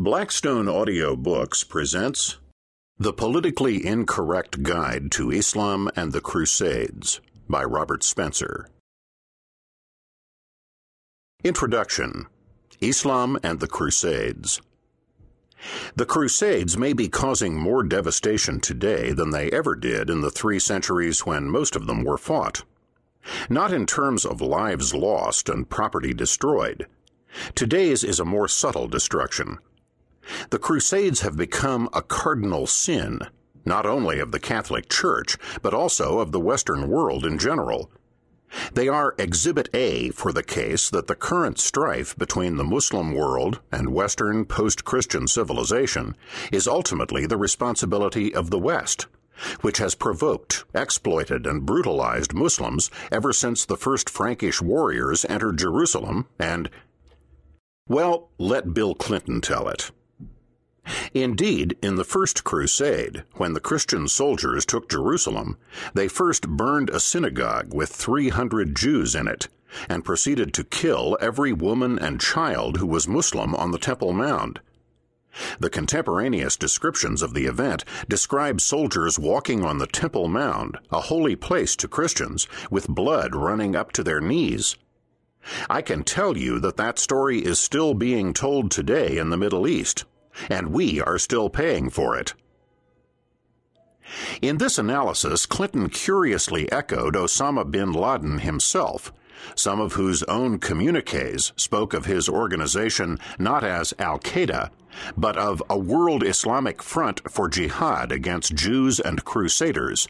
Blackstone Audio Books presents The Politically Incorrect Guide to Islam and the Crusades by Robert Spencer. Introduction Islam and the Crusades. The Crusades may be causing more devastation today than they ever did in the three centuries when most of them were fought. Not in terms of lives lost and property destroyed. Today's is a more subtle destruction the Crusades have become a cardinal sin, not only of the Catholic Church, but also of the Western world in general. They are Exhibit A for the case that the current strife between the Muslim world and Western post Christian civilization is ultimately the responsibility of the West, which has provoked, exploited, and brutalized Muslims ever since the first Frankish warriors entered Jerusalem and. Well, let Bill Clinton tell it. Indeed, in the First Crusade, when the Christian soldiers took Jerusalem, they first burned a synagogue with 300 Jews in it and proceeded to kill every woman and child who was Muslim on the Temple Mount. The contemporaneous descriptions of the event describe soldiers walking on the Temple Mount, a holy place to Christians, with blood running up to their knees. I can tell you that that story is still being told today in the Middle East, and we are still paying for it. In this analysis, Clinton curiously echoed Osama bin Laden himself, some of whose own communiques spoke of his organization not as Al Qaeda, but of a world Islamic front for jihad against Jews and crusaders,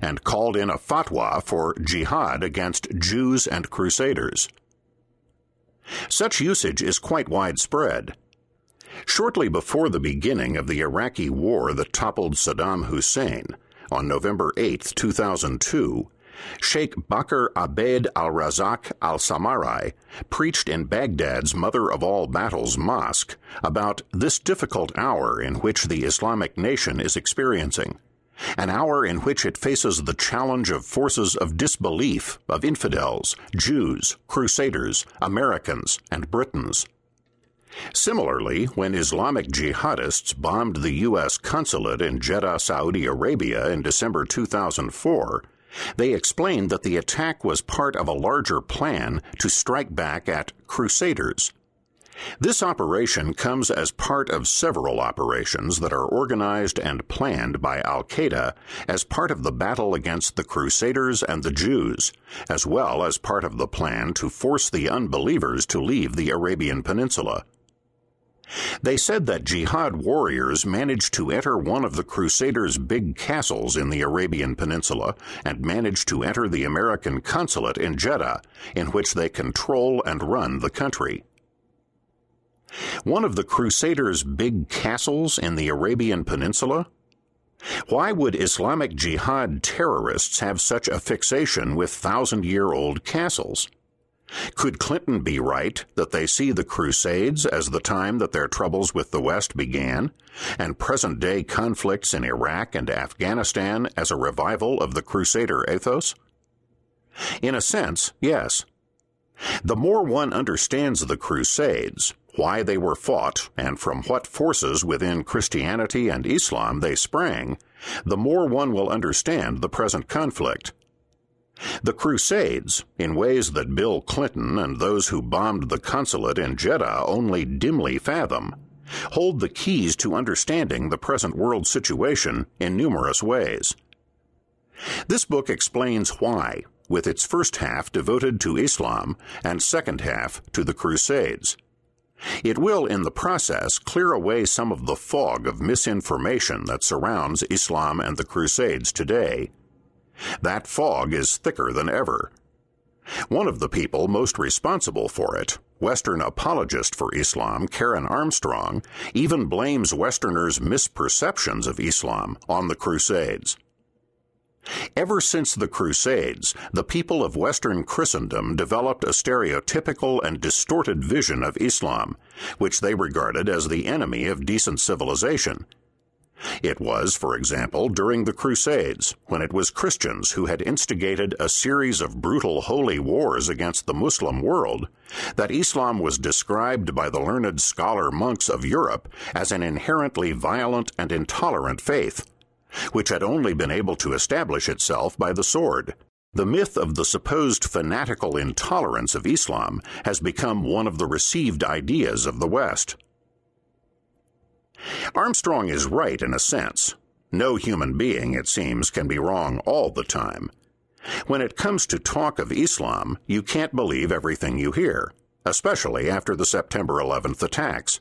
and called in a fatwa for jihad against Jews and crusaders. Such usage is quite widespread. Shortly before the beginning of the Iraqi war that toppled Saddam Hussein, on November 8, 2002, Sheikh Bakr Abeid al Razak al Samarai preached in Baghdad's Mother of All Battles Mosque about this difficult hour in which the Islamic nation is experiencing, an hour in which it faces the challenge of forces of disbelief of infidels, Jews, crusaders, Americans, and Britons. Similarly, when Islamic jihadists bombed the U.S. consulate in Jeddah, Saudi Arabia in December 2004, they explained that the attack was part of a larger plan to strike back at crusaders. This operation comes as part of several operations that are organized and planned by Al Qaeda as part of the battle against the Crusaders and the Jews, as well as part of the plan to force the unbelievers to leave the Arabian Peninsula. They said that jihad warriors managed to enter one of the Crusaders' big castles in the Arabian Peninsula and managed to enter the American consulate in Jeddah, in which they control and run the country. One of the Crusaders' big castles in the Arabian Peninsula? Why would Islamic Jihad terrorists have such a fixation with thousand year old castles? Could Clinton be right that they see the Crusades as the time that their troubles with the West began, and present day conflicts in Iraq and Afghanistan as a revival of the Crusader ethos? In a sense, yes. The more one understands the Crusades, why they were fought, and from what forces within Christianity and Islam they sprang, the more one will understand the present conflict. The Crusades, in ways that Bill Clinton and those who bombed the consulate in Jeddah only dimly fathom, hold the keys to understanding the present world situation in numerous ways. This book explains why, with its first half devoted to Islam and second half to the Crusades. It will, in the process, clear away some of the fog of misinformation that surrounds Islam and the Crusades today that fog is thicker than ever. One of the people most responsible for it, Western apologist for Islam Karen Armstrong, even blames Westerners' misperceptions of Islam on the Crusades. Ever since the Crusades, the people of Western Christendom developed a stereotypical and distorted vision of Islam, which they regarded as the enemy of decent civilization It was, for example, during the Crusades, when it was Christians who had instigated a series of brutal holy wars against the Muslim world, that Islam was described by the learned scholar monks of Europe as an inherently violent and intolerant faith, which had only been able to establish itself by the sword. The myth of the supposed fanatical intolerance of Islam has become one of the received ideas of the West. Armstrong is right in a sense. No human being, it seems, can be wrong all the time. When it comes to talk of Islam, you can't believe everything you hear, especially after the September 11th attacks.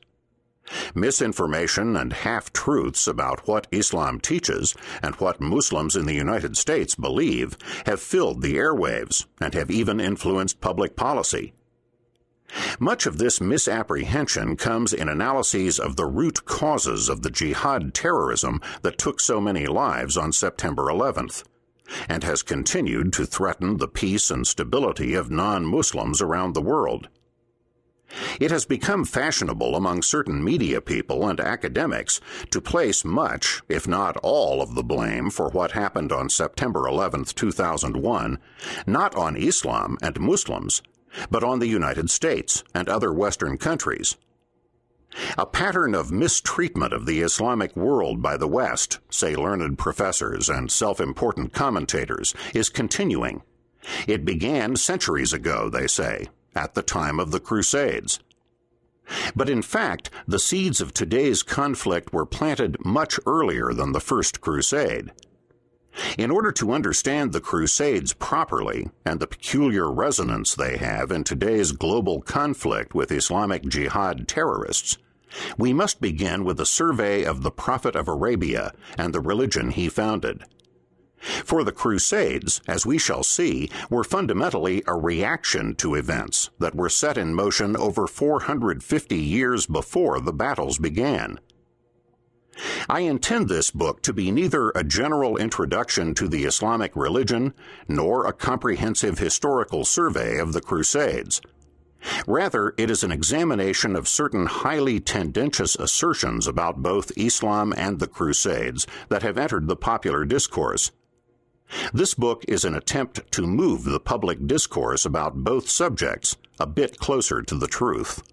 Misinformation and half truths about what Islam teaches and what Muslims in the United States believe have filled the airwaves and have even influenced public policy. Much of this misapprehension comes in analyses of the root causes of the jihad terrorism that took so many lives on September 11th, and has continued to threaten the peace and stability of non Muslims around the world. It has become fashionable among certain media people and academics to place much, if not all, of the blame for what happened on September 11, 2001, not on Islam and Muslims, but on the United States and other Western countries. A pattern of mistreatment of the Islamic world by the West, say learned professors and self important commentators, is continuing. It began centuries ago, they say, at the time of the Crusades. But in fact, the seeds of today's conflict were planted much earlier than the First Crusade. In order to understand the Crusades properly and the peculiar resonance they have in today's global conflict with Islamic Jihad terrorists, we must begin with a survey of the Prophet of Arabia and the religion he founded. For the Crusades, as we shall see, were fundamentally a reaction to events that were set in motion over 450 years before the battles began. I intend this book to be neither a general introduction to the Islamic religion nor a comprehensive historical survey of the Crusades. Rather, it is an examination of certain highly tendentious assertions about both Islam and the Crusades that have entered the popular discourse. This book is an attempt to move the public discourse about both subjects a bit closer to the truth.